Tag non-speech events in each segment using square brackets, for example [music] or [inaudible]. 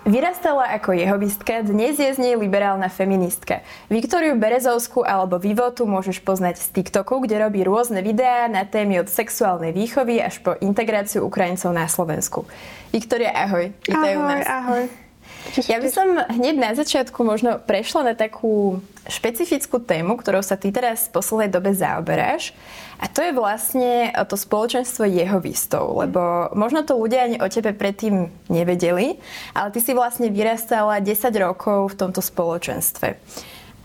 Vyrastala ako jehovistka, dnes je z nej liberálna feministka. Viktoriu Berezovskú alebo Vivotu môžeš poznať z TikToku, kde robí rôzne videá na témy od sexuálnej výchovy až po integráciu Ukrajincov na Slovensku. Viktoria, ahoj. Vítaj ahoj, nás. ahoj. Ja by som hneď na začiatku možno prešla na takú špecifickú tému, ktorou sa ty teraz v poslednej dobe zaoberáš. A to je vlastne to spoločenstvo jehovistov, lebo možno to ľudia ani o tebe predtým nevedeli, ale ty si vlastne vyrastala 10 rokov v tomto spoločenstve.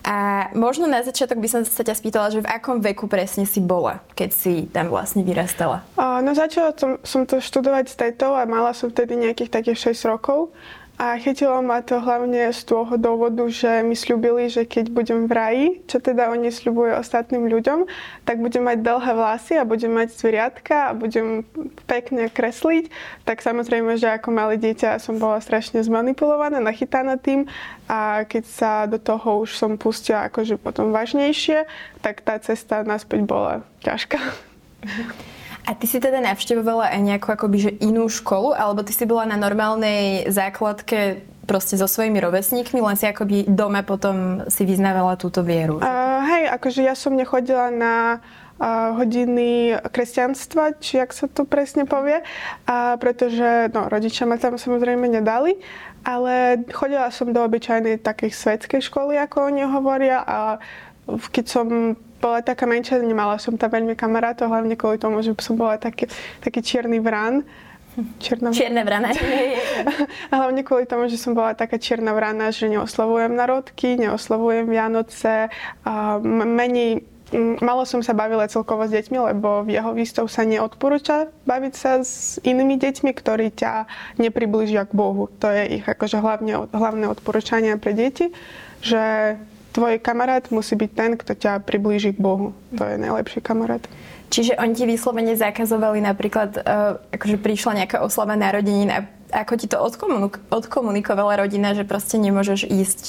A možno na začiatok by som sa ťa spýtala, že v akom veku presne si bola, keď si tam vlastne vyrastala? No začala som, som to študovať s tetou a mala som vtedy nejakých takých 6 rokov. A chytilo ma to hlavne z toho dôvodu, že mi slúbili, že keď budem v raji, čo teda oni slúbujú ostatným ľuďom, tak budem mať dlhé vlasy a budem mať zveriatka a budem pekne kresliť. Tak samozrejme, že ako malé dieťa som bola strašne zmanipulovaná, nachytaná tým a keď sa do toho už som pustila akože potom vážnejšie, tak tá cesta naspäť bola ťažká. A ty si teda navštevovala aj nejakú akoby, že inú školu, alebo ty si bola na normálnej základke proste so svojimi rovesníkmi, len si akoby doma potom si vyznávala túto vieru? Uh, hej, akože ja som nechodila na uh, hodiny kresťanstva, či jak sa to presne povie, uh, pretože no, rodičia ma tam samozrejme nedali, ale chodila som do obyčajnej takej svetskej školy, ako oni hovoria a keď som bola taká menšia, nemala som tam veľmi kamarátov, hlavne kvôli tomu, že som bola taký, taký čierny vrán. Čierna Čierne vrana. [laughs] hlavne kvôli tomu, že som bola taká čierna vrana, že neoslavujem narodky, neoslavujem Vianoce, a menej Malo som sa bavila celkovo s deťmi, lebo v jeho výstov sa neodporúča baviť sa s inými deťmi, ktorí ťa nepribližia k Bohu. To je ich akože hlavne, hlavné odporúčanie pre deti, že tvoj kamarát musí byť ten, kto ťa priblíži k Bohu. To je najlepší kamarát. Čiže oni ti vyslovene zakazovali napríklad, uh, akože prišla nejaká oslava narodenín a ako ti to odkomunik- odkomunikovala rodina, že proste nemôžeš ísť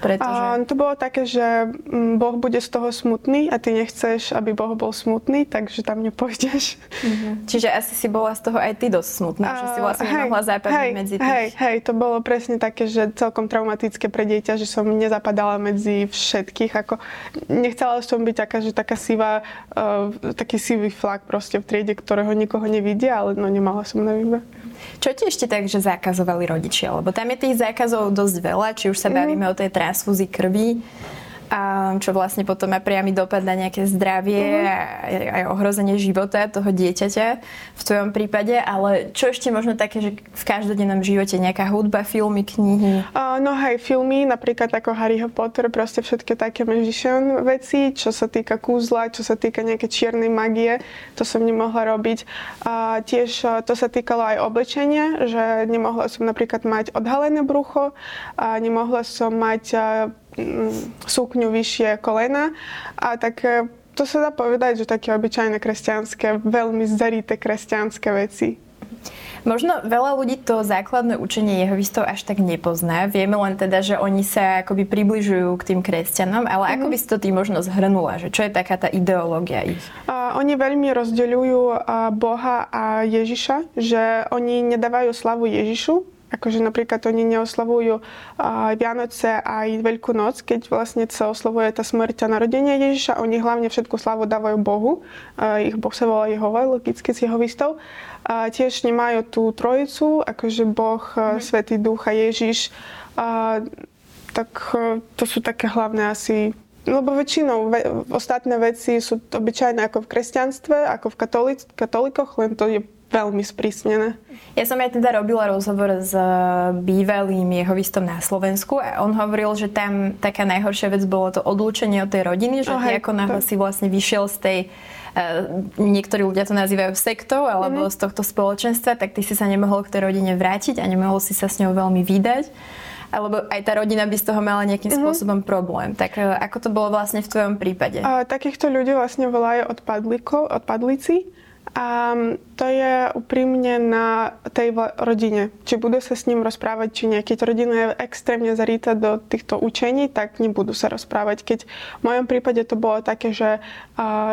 pretože... A to bolo také, že mm, Boh bude z toho smutný a ty nechceš, aby Boh bol smutný, takže tam nepôjdeš. Mm-hmm. Čiže asi si bola z toho aj ty dosť smutná, uh, že si vlastne hej, nemohla zapadať hej, medzi tých... Hej, hej, to bolo presne také, že celkom traumatické pre dieťa, že som nezapadala medzi všetkých. Ako, nechcela som byť taká, že taká sivá, uh, taký sivý flak proste v triede, ktorého nikoho nevidia, ale no nemala som na výber. Čo ti ešte tak, že zakazovali rodičia? Lebo tam je tých zákazov dosť veľa, či už sa mhm. bavíme mm. o tej transfúzii krvi, a čo vlastne potom má priamy dopad na nejaké zdravie mm-hmm. a aj ohrozenie života toho dieťaťa v tvojom prípade, ale čo ešte možno také, že v každodennom živote nejaká hudba, filmy, knihy? Uh, no hej, filmy, napríklad ako Harry Potter, proste všetky také magician veci, čo sa týka kúzla, čo sa týka nejaké čiernej magie, to som nemohla robiť. A tiež to sa týkalo aj oblečenia, že nemohla som napríklad mať odhalené brucho, a nemohla som mať Mm, sukňu vyššie kolena a tak e, to sa dá povedať, že také obyčajné kresťanské, veľmi zarité kresťanské veci. Možno veľa ľudí to základné učenie jehovistov až tak nepozná. Vieme len teda, že oni sa akoby približujú k tým kresťanom, ale mm-hmm. ako mhm. by si to ty možno zhrnula? Že čo je taká tá ideológia ich? Uh, oni veľmi rozdeľujú uh, Boha a Ježiša, že oni nedávajú slavu Ježišu, Akože napríklad oni neoslavujú Vianoce aj Veľkú noc, keď vlastne sa oslavuje tá smrť a narodenie Ježiša. Oni hlavne všetku slavu dávajú Bohu. Ich Boh sa volá Jehova, logicky z Jehovistov. A tiež nemajú tú trojicu, akože Boh, mm. Svetý Duch a Ježiš. A, tak e, to sú také hlavné asi lebo väčšinou ve, ostatné veci sú obyčajné ako v kresťanstve, ako v katolic, katolikoch, len to je veľmi sprísnené. Ja som aj teda robila rozhovor s eh, bývalým jehovistom na Slovensku a on hovoril, že tam taká najhoršia vec bolo to odlúčenie od tej rodiny, že oh, ako náhle si vlastne vyšiel z tej Uh, niektorí ľudia to nazývajú sektou alebo mm-hmm. z tohto spoločenstva, tak ty si sa nemohol k tej rodine vrátiť a nemohol si sa s ňou veľmi vydať. alebo aj tá rodina by z toho mala nejakým mm-hmm. spôsobom problém. Tak e, ako to bolo vlastne v tvojom prípade? A, takýchto ľudí vlastne volajú odpadlíci a to je úprimne na tej rodine. Či budú sa s ním rozprávať, či nie. Keď rodina je extrémne zarýta do týchto učení, tak nebudú sa rozprávať. Keď v mojom prípade to bolo také, že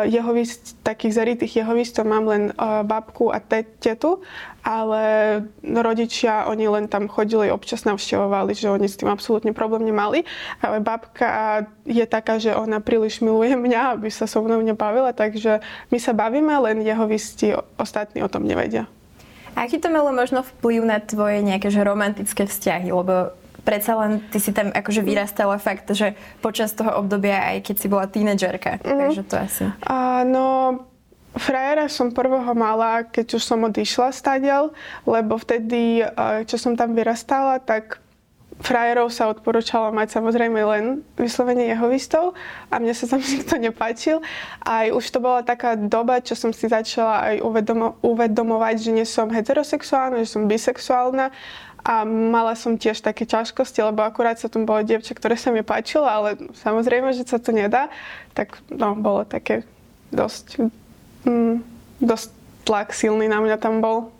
jehovist, takých zarytých jehovistov mám len babku a tetu ale rodičia, oni len tam chodili, občas navštevovali, že oni s tým absolútne problém nemali. Ale babka je taká, že ona príliš miluje mňa, aby sa so mnou nebavila, takže my sa bavíme, len jeho vysti ostatní o tom nevedia. A aký to malo možno vplyv na tvoje nejaké že romantické vzťahy? Lebo predsa len ty si tam akože vyrastala fakt, že počas toho obdobia, aj keď si bola tínedžerka. Mm-hmm. Takže to asi... Uh, no, Frajera som prvého mala, keď už som odišla stadiaľ, lebo vtedy, eh, čo som tam vyrastala, tak frajerov sa odporúčalo mať samozrejme len vyslovene jehovistov a mne sa tam [laughs] nikto nepáčil. Aj už to bola taká doba, čo som si začala aj uvedomo- uvedomovať, že nie som heterosexuálna, že som bisexuálna a mala som tiež také ťažkosti, lebo akurát sa tam bolo dievča, ktoré sa mi páčilo, ale samozrejme, že sa to nedá. Tak no, bolo také dosť mm, dosť tlak silný na mňa tam bol.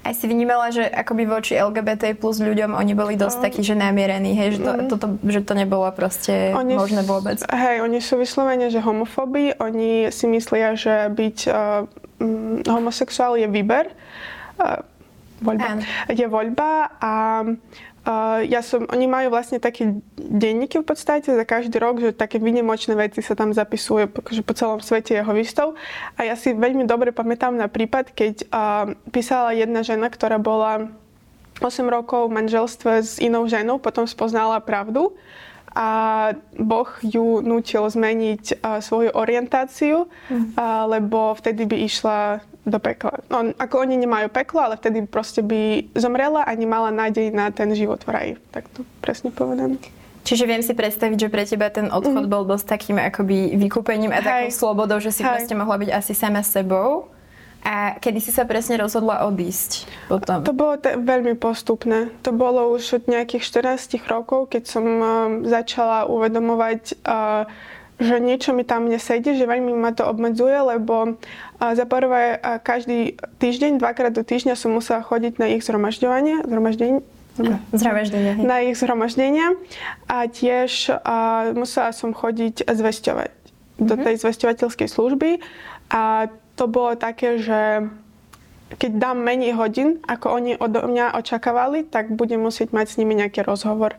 Aj si vnímala, že akoby voči LGBT plus ľuďom oni boli dosť no. takí, že namierení, hej, že to, mm. toto, že to nebolo proste oni možné vôbec. Hej, oni sú vyslovene, že homofóbi, oni si myslia, že byť uh, um, homosexuál je výber, uh, voľba, je voľba a Uh, ja som, oni majú vlastne také denníky v podstate za každý rok, že také vynimočné veci sa tam zapisujú že po celom svete jeho výstav. A ja si veľmi dobre pamätám na prípad, keď uh, písala jedna žena, ktorá bola 8 rokov v manželstve s inou ženou, potom spoznala pravdu a Boh ju nutil zmeniť uh, svoju orientáciu, mm. uh, lebo vtedy by išla do pekla. No, ako oni nemajú peklo, ale vtedy proste by zomrela a nemala nádej na ten život v raji. Tak to presne povedané. Čiže viem si predstaviť, že pre teba ten odchod mm. bol dosť takým akoby vykúpením a takou slobodou, že si Hej. proste mohla byť asi sama sebou. A kedy si sa presne rozhodla odísť potom? To bolo te- veľmi postupné. To bolo už od nejakých 14 rokov, keď som uh, začala uvedomovať uh, že niečo mi tam nesedí, že veľmi ma to obmedzuje, lebo za prvé každý týždeň, dvakrát do týždňa som musela chodiť na ich zhromažďovanie, zhromaždenie, Zhromaždenia. Na ich zhromaždenia a tiež a, musela som chodiť zvesťovať mm-hmm. do mhm. tej zvesťovateľskej služby a to bolo také, že keď dám menej hodín, ako oni od mňa očakávali, tak budem musieť mať s nimi nejaký rozhovor.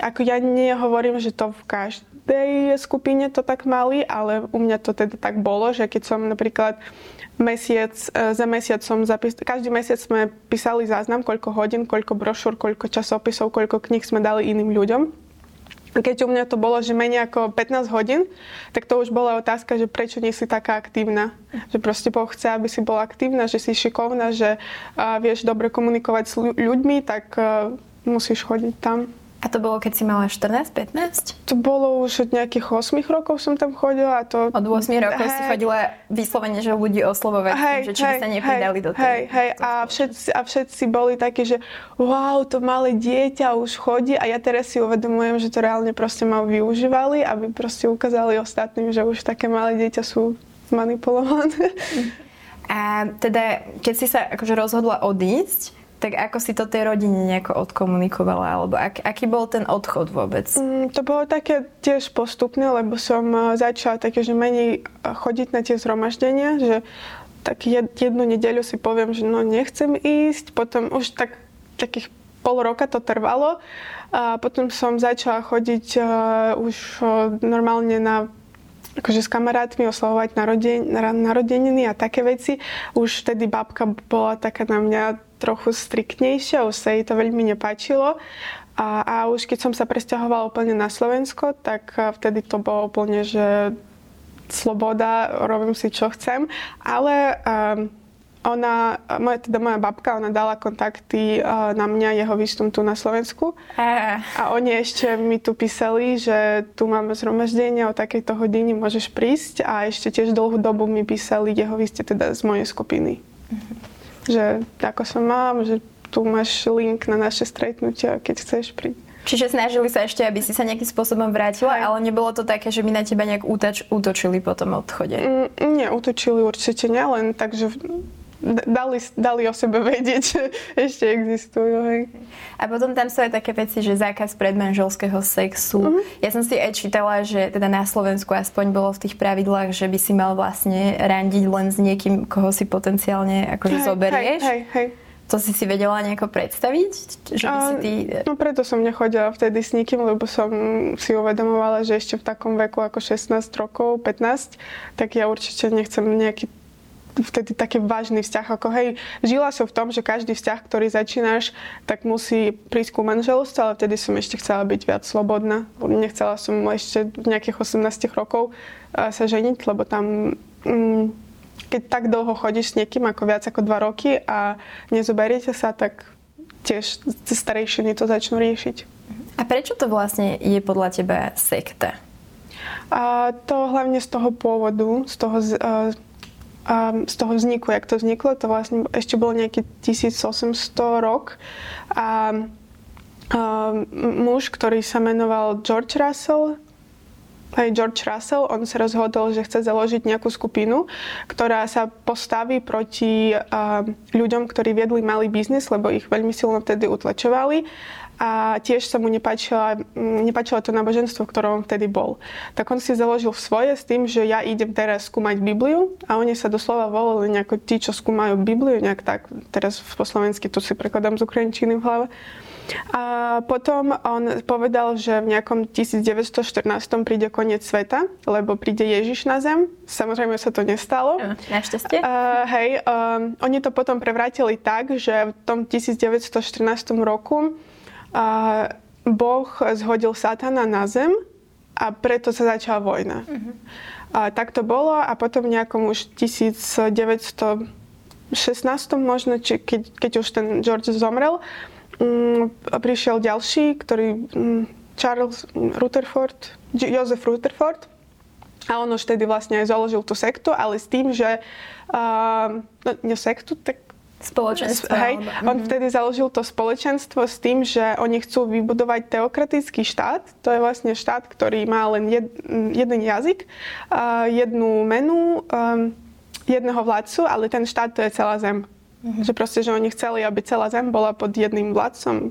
Ako ja nehovorím, že to v každej skupine to tak mali, ale u mňa to teda tak bolo, že keď som napríklad mesiac, e, za mesiac som zapis, každý mesiac sme písali záznam, koľko hodín, koľko brošúr, koľko časopisov, koľko kníh sme dali iným ľuďom. Keď u mňa to bolo, že menej ako 15 hodín, tak to už bola otázka, že prečo nie si taká aktívna. Že proste Boh chce, aby si bola aktívna, že si šikovná, že vieš dobre komunikovať s ľuďmi, tak uh, musíš chodiť tam. A to bolo, keď si mala 14-15? To bolo už od nejakých 8 rokov som tam chodila. A to... Od 8 rokov hej. si chodila vyslovene, že ľudí oslovovať, hej, že či hej, sa nepridali hej, do. Hej, hej. A všetci, a všetci boli takí, že wow, to malé dieťa už chodí a ja teraz si uvedomujem, že to reálne proste ma využívali, aby proste ukázali ostatným, že už také malé dieťa sú manipulované. A teda, keď si sa akože rozhodla odísť, tak ako si to tej rodine nejako odkomunikovala? Alebo ak, aký bol ten odchod vôbec? Mm, to bolo také tiež postupné, lebo som e, začala také, že menej e, chodiť na tie zhromaždenia, že tak jednu nedeľu si poviem, že no nechcem ísť, potom už tak, takých pol roka to trvalo. A potom som začala chodiť uh, už uh, normálne na akože s kamarátmi oslavovať naroden, narodeniny a také veci. Už vtedy babka bola taká na mňa trochu striktnejšia, už sa jej to veľmi nepáčilo. A, a už keď som sa presťahovala úplne na Slovensko, tak vtedy to bolo úplne, že sloboda, robím si čo chcem. Ale um, ona, moja, teda moja babka, ona dala kontakty uh, na mňa, jeho výstum tu na Slovensku. Uh. A oni ešte mi tu písali, že tu máme zhromaždenie o takejto hodine môžeš prísť. A ešte tiež dlhú dobu mi písali jeho výste teda z mojej skupiny. Uh-huh. Že ako sa mám, že tu máš link na naše stretnutia, keď chceš prísť. Čiže snažili sa ešte, aby si sa nejakým spôsobom vrátila, Aj. ale nebolo to také, že by na teba nejak útač, útočili po tom odchode? Mm, nie, útočili určite nie, len tak, že dali, dali o sebe vedieť, že ešte existujú. Hej. A potom tam sú aj také veci, že zákaz predmanželského sexu. Uh-huh. Ja som si aj čítala, že teda na Slovensku aspoň bolo v tých pravidlách, že by si mal vlastne randiť len s niekým, koho si potenciálne akože hej, zoberieš. Hej, hej, hej. To si si vedela nejako predstaviť? Že by si ty... No preto som nechodila vtedy s nikým, lebo som si uvedomovala, že ešte v takom veku ako 16 rokov, 15, tak ja určite nechcem nejaký vtedy taký vážny vzťah, ako hej, žila som v tom, že každý vzťah, ktorý začínaš, tak musí prísť ku manželstvu, ale vtedy som ešte chcela byť viac slobodná. Nechcela som ešte v nejakých 18 rokov sa ženiť, lebo tam mm, keď tak dlho chodíš s niekým ako viac ako dva roky a nezoberiete sa, tak tiež starejšiny to začnú riešiť. A prečo to vlastne je podľa teba sekta? A to hlavne z toho pôvodu, z toho uh, a z toho vzniku, jak to vzniklo, to vlastne ešte bol nejaký 1800 rok. A, muž, ktorý sa menoval George Russell, aj George Russell, on sa rozhodol, že chce založiť nejakú skupinu, ktorá sa postaví proti ľuďom, ktorí viedli malý biznis, lebo ich veľmi silno vtedy utlačovali a tiež sa mu nepáčilo, nepáčilo to náboženstvo, v ktorom vtedy bol. Tak on si založil svoje s tým, že ja idem teraz skúmať Bibliu a oni sa doslova volali nejako tí, čo skúmajú Bibliu, nejak tak, teraz po slovensky to si prekladám z ukrajinčiny v hlave. A potom on povedal, že v nejakom 1914 príde koniec sveta, lebo príde Ježiš na zem. Samozrejme sa to nestalo. Našťastie. Uh, hej, um, oni to potom prevrátili tak, že v tom 1914 roku a Boh zhodil Satana na zem a preto sa začala vojna. Uh-huh. A tak to bolo a potom nejakom už 1916 možno, či keď, keď už ten George zomrel, um, prišiel ďalší, ktorý um, Charles Rutherford, Joseph Rutherford, a on už tedy vlastne aj založil tú sektu, ale s tým, že uh, no, nie sektu, tak Spoločenstvo. Hej, on mhm. vtedy založil to spoločenstvo s tým, že oni chcú vybudovať teokratický štát. To je vlastne štát, ktorý má len jed, jeden jazyk, jednu menu, um, jedného vládcu, ale ten štát to je celá zem. Uh-huh. Že proste, že oni chceli, aby celá zem bola pod jedným vládcom,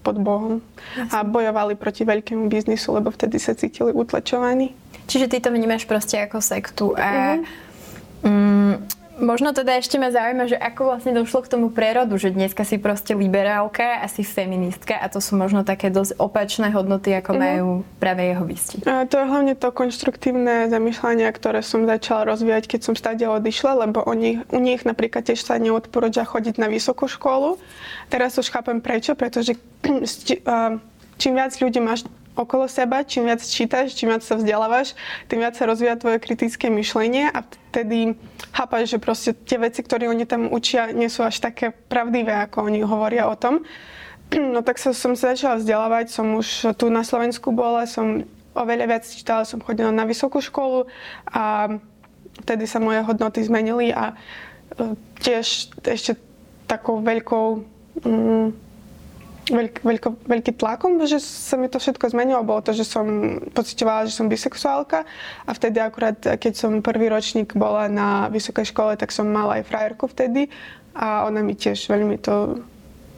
pod Bohom. Jasne. A bojovali proti veľkému biznisu, lebo vtedy sa cítili utlačovaní. Čiže ty to vnímaš proste ako sektu. A uh-huh. um, Možno teda ešte ma zaujíma, že ako vlastne došlo k tomu prerodu, že dneska si proste liberálka a si feministka a to sú možno také dosť opačné hodnoty, ako mm. majú práve jeho vysti. To je hlavne to konštruktívne zamýšľanie, ktoré som začala rozvíjať, keď som stáde odišla, lebo oni, u nich napríklad tiež sa neodporúča chodiť na vysokú školu. Teraz už chápem prečo, pretože [clears throat] čím viac ľudí máš okolo seba, čím viac čítaš, čím viac sa vzdelávaš, tým viac sa rozvíja tvoje kritické myšlenie a vtedy chápaš, že proste tie veci, ktoré oni tam učia, nie sú až také pravdivé, ako oni hovoria o tom. [clears throat] No tak sa, som sa začala vzdelávať, som už tu na Slovensku bola, som oveľa viac čítala, som chodila na vysokú školu a vtedy sa moje hodnoty zmenili a e, tiež ešte takou veľkou mm, veľk, veľko, veľký tlakom, že sa mi to všetko zmenilo, bolo to, že som pocitovala, že som bisexuálka a vtedy akurát, keď som prvý ročník bola na vysokej škole, tak som mala aj frajerku vtedy a ona mi tiež veľmi to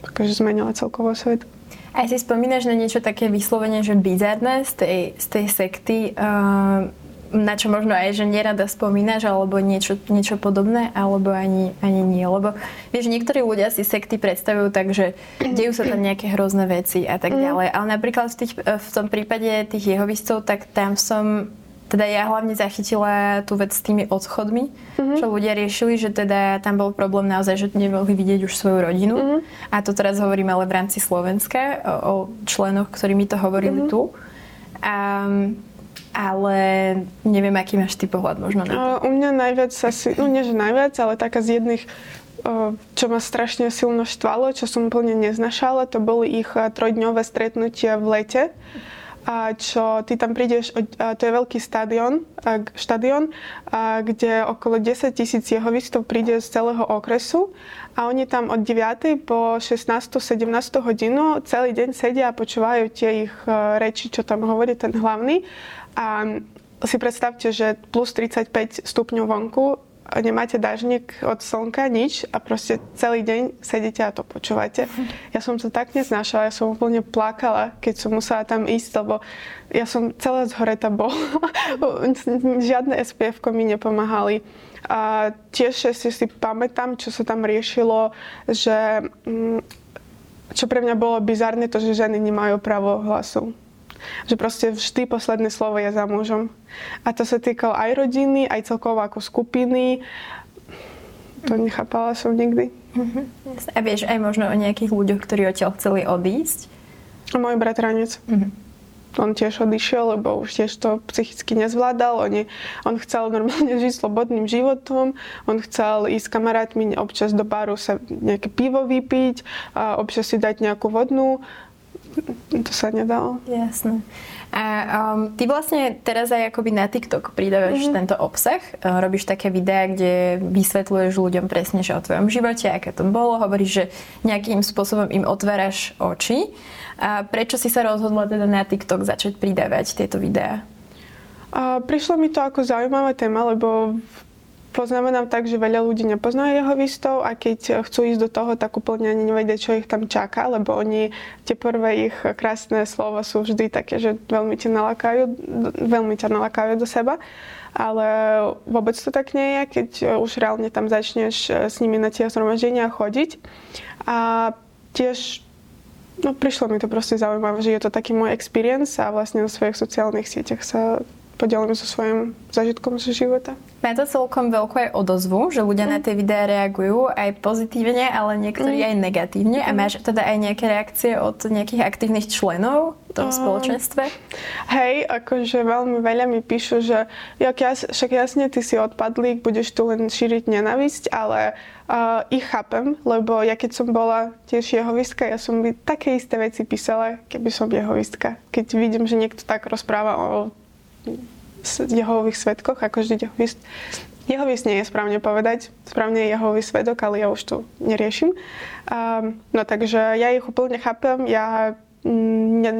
akože zmenila celkovo svet. Aj si spomínaš na niečo také vyslovene, že bizarné z tej, z tej sekty. Uh na čo možno aj, že nerada spomínaš, alebo niečo, niečo podobné, alebo ani, ani nie. Lebo vieš, niektorí ľudia si sekty predstavujú tak, že dejú sa tam nejaké hrozné veci a tak mm. ďalej. Ale napríklad v, tých, v tom prípade tých jehovistov, tak tam som teda ja hlavne zachytila tú vec s tými odchodmi, mm-hmm. čo ľudia riešili, že teda tam bol problém naozaj, že nemohli vidieť už svoju rodinu. Mm-hmm. A to teraz hovorím ale v rámci Slovenska o, o členoch, ktorí mi to hovorili mm-hmm. tu. A ale neviem, aký máš ty pohľad možno na to. U mňa najviac asi, no nie že najviac, ale taká z jedných čo ma strašne silno štvalo, čo som úplne neznašala, to boli ich trojdňové stretnutia v lete. a čo ty tam prídeš, a to je veľký stadion, štadión, kde okolo 10 tisíc jehovistov príde z celého okresu a oni tam od 9. po 16. 17. hodinu celý deň sedia a počúvajú tie ich e, reči, čo tam hovorí ten hlavný. A si predstavte, že plus 35 stupňov vonku nemáte dažník od slnka, nič a proste celý deň sedíte a to počúvate. Ja som to tak neznášala, ja som úplne plakala, keď som musela tam ísť, lebo ja som celá zhoreta bola. [laughs] Žiadne spf mi nepomáhali. A tiež si, si pamätám, čo sa tam riešilo, že mm, čo pre mňa bolo bizarné, to, že ženy nemajú právo hlasu. Že proste vždy posledné slovo je za mužom. A to sa týkalo aj rodiny, aj celkovo ako skupiny. To nechápala som nikdy. Uh-huh. A vieš aj možno o nejakých ľuďoch, ktorí odtiaľ chceli odísť? Môj bratranec. Uh-huh. On tiež odišiel, lebo už tiež to psychicky nezvládal. On, je, on chcel normálne [laughs] žiť slobodným životom. On chcel ísť s kamarátmi občas do baru sa nejaké pivo vypiť, a občas si dať nejakú vodnú to sa nedalo. Jasné. A um, ty vlastne teraz aj akoby na TikTok pridávaš mm-hmm. tento obsah. Uh, robíš také videá, kde vysvetľuješ ľuďom presne, že o tvojom živote, aké to bolo. Hovoríš, že nejakým spôsobom im otváraš oči. A prečo si sa rozhodla teda na TikTok začať pridávať tieto videá? A prišlo mi to ako zaujímavá téma, lebo poznamenám tak, že veľa ľudí nepozná jeho výstov a keď chcú ísť do toho, tak úplne ani nevedia, čo ich tam čaká, lebo oni, tie prvé ich krásne slova sú vždy také, že veľmi ťa nalakajú, veľmi ťa nalakajú do seba. Ale vôbec to tak nie je, keď už reálne tam začneš s nimi na tie zhromaždenia chodiť. A tiež no, prišlo mi to proste zaujímavé, že je to taký môj experience a vlastne na svojich sociálnych sieťach sa podelím so svojím zažitkom zo života. Má to celkom veľkú aj odozvu, že ľudia mm. na tie videá reagujú aj pozitívne, ale niektorí mm. aj negatívne. Mm. A máš teda aj nejaké reakcie od nejakých aktívnych členov v tom um, spoločenstve? Hej, akože veľmi veľa mi píšu, že jak jas, však jasne, ty si odpadlík, budeš tu len šíriť nenavisť, ale uh, ich chápem, lebo ja keď som bola tiež jehovistka, ja som by také isté veci písala, keby som jehovistka. Keď vidím, že niekto tak rozpráva o Jehovových svetkoch, akože Jehovist, Jehovis nie je správne povedať, správne je Jehový svedok, ale ja už to neriešim. Um, no takže ja ich úplne chápem, ja mm, ne,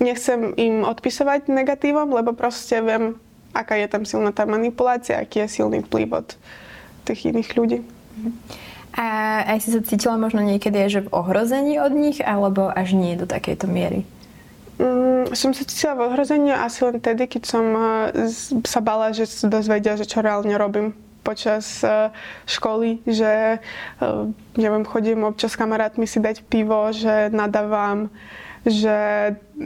nechcem im odpisovať negatívom, lebo proste viem, aká je tam silná tá manipulácia, aký je silný vplyv od tých iných ľudí. A aj si sa cítila možno niekedy že v ohrození od nich, alebo až nie do takejto miery? Mm, som sa cítila v ohrození asi len tedy, keď som uh, sa bala, že dozvedia, že čo reálne robím počas uh, školy, že uh, neviem, chodím občas s kamarátmi si dať pivo, že nadávam, že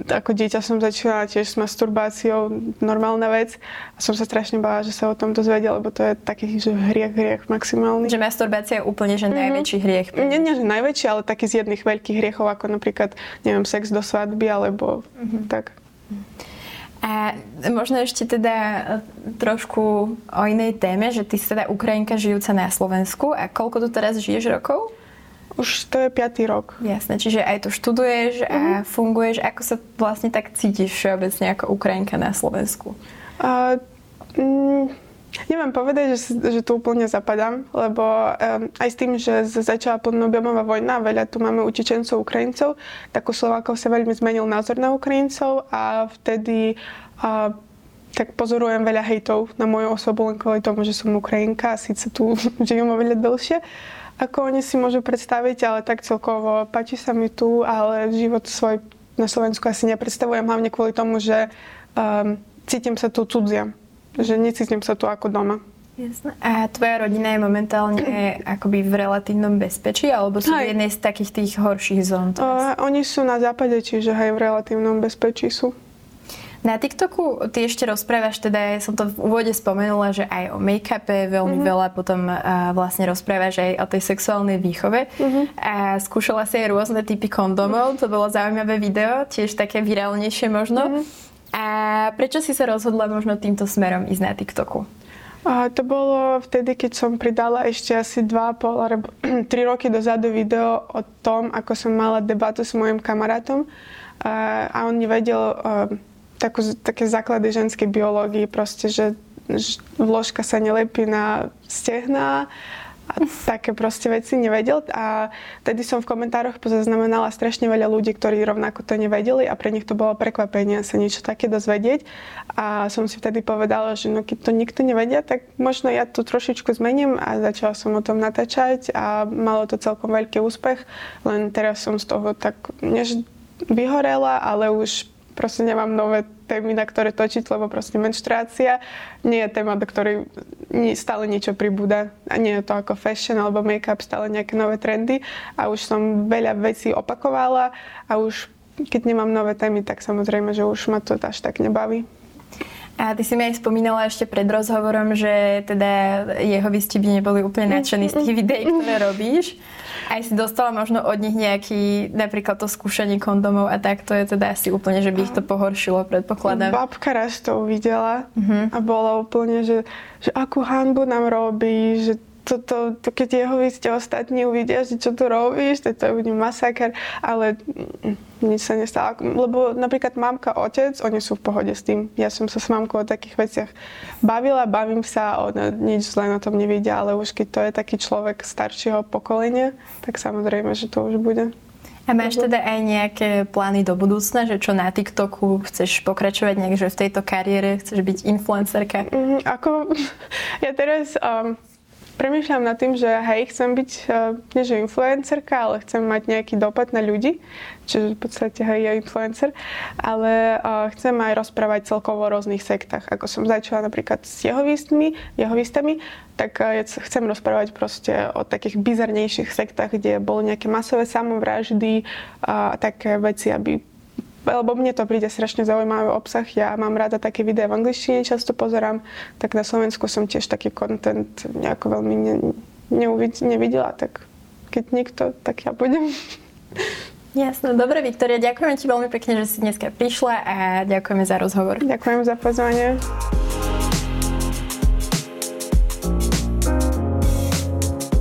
ako dieťa som začala tiež s masturbáciou, normálna vec. A som sa strašne bála, že sa o tom dozvedia, lebo to je taký že hriech, hriech maximálny. Že masturbácia je úplne že mm-hmm. najväčší hriech. Nie, nie, že najväčší, ale taký z jedných veľkých hriechov, ako napríklad, neviem, sex do svadby, alebo mm-hmm. tak. A možno ešte teda trošku o inej téme, že ty si teda Ukrajinka žijúca na Slovensku a koľko tu teraz žiješ rokov? Už to je piatý rok. Jasné, čiže aj tu študuješ mm-hmm. a mhm. funguješ. Ako sa vlastne tak cítiš všeobecne ako Ukrajinka na Slovensku? Uh, mm, neviem povedať, že, že tu úplne zapadám, lebo um, aj s tým, že začala plnoobjemová vojna, veľa tu máme utečencov Ukrajincov, tak u Slovákov sa veľmi zmenil názor na Ukrajincov a vtedy uh, tak pozorujem veľa hejtov na moju osobu len kvôli tomu, že som Ukrajinka a síce tu [laughs] žijem oveľa dlhšie ako oni si môžu predstaviť, ale tak celkovo páči sa mi tu, ale život svoj na Slovensku asi nepredstavujem, hlavne kvôli tomu, že um, cítim sa tu cudzia, že necítim sa tu ako doma. Jasné. A tvoja rodina je momentálne [clears throat] akoby v relatívnom bezpečí, alebo sú v jednej z takých tých horších zón? Uh, oni sú na západe, čiže aj v relatívnom bezpečí sú. Na TikToku ty ešte rozprávaš, teda som to v úvode spomenula, že aj o make-upe veľmi mm-hmm. veľa, potom uh, vlastne rozprávaš aj o tej sexuálnej výchove. Mm-hmm. A skúšala si aj rôzne typy kondomov, to bolo zaujímavé video, tiež také virálnejšie možno. Mm-hmm. A prečo si sa rozhodla možno týmto smerom ísť na TikToku? A to bolo vtedy, keď som pridala ešte asi 2,5 alebo [clears throat] 3 roky dozadu video o tom, ako som mala debatu s mojim kamarátom a on nevedel takú, také základy ženskej biológii, proste, že, vložka sa nelepí na stehna a také proste veci nevedel. A tedy som v komentároch pozaznamenala strašne veľa ľudí, ktorí rovnako to nevedeli a pre nich to bolo prekvapenie sa niečo také dozvedieť. A som si vtedy povedala, že no keď to nikto nevedia, tak možno ja to trošičku zmením a začala som o tom natáčať a malo to celkom veľký úspech, len teraz som z toho tak než vyhorela, ale už proste nemám nové témy, na ktoré točiť, lebo proste menštruácia nie je téma, do ktorej stále niečo pribúda. A nie je to ako fashion alebo make-up, stále nejaké nové trendy. A už som veľa vecí opakovala a už keď nemám nové témy, tak samozrejme, že už ma to až tak nebaví. A ty si mi aj spomínala ešte pred rozhovorom, že teda jeho vysti by neboli úplne nadšení z tých videí, ktoré robíš. Aj si dostala možno od nich nejaký, napríklad to skúšanie kondomov a tak, to je teda asi úplne, že by ich to pohoršilo, predpokladám. Babka raz to uvidela uh-huh. a bola úplne, že, že akú hanbu nám robí, že to, to, to, keď jeho ste ostatní uvidia, že čo tu robíš, to, to bude masaker, ale nič sa nestalo. Lebo napríklad mamka, otec, oni sú v pohode s tým. Ja som sa s mamkou o takých veciach bavila, bavím sa, ona nič zle na tom nevidia, ale už keď to je taký človek staršieho pokolenia, tak samozrejme, že to už bude. A máš teda aj nejaké plány do budúcna, že čo na TikToku chceš pokračovať nejak, že v tejto kariére chceš byť influencerka? Mm, ako, [laughs] ja teraz um, premýšľam nad tým, že hej, chcem byť, uh, nie že influencerka, ale chcem mať nejaký dopad na ľudí, čiže v podstate hej, je influencer, ale uh, chcem aj rozprávať celkovo o rôznych sektách. Ako som začala napríklad s jeho výstmi, jeho výstami, tak ja chcem rozprávať proste o takých bizarnejších sektách, kde boli nejaké masové samovraždy a také veci, aby lebo mne to príde strašne zaujímavý obsah. Ja mám rada také videá v angličtine, často pozerám, tak na Slovensku som tiež taký content nejako veľmi ne, neuvid, nevidela, tak keď nikto, tak ja budem. Jasno, dobre Viktoria, ďakujeme ti veľmi pekne, že si dneska prišla a ďakujeme za rozhovor. Ďakujem za pozvanie.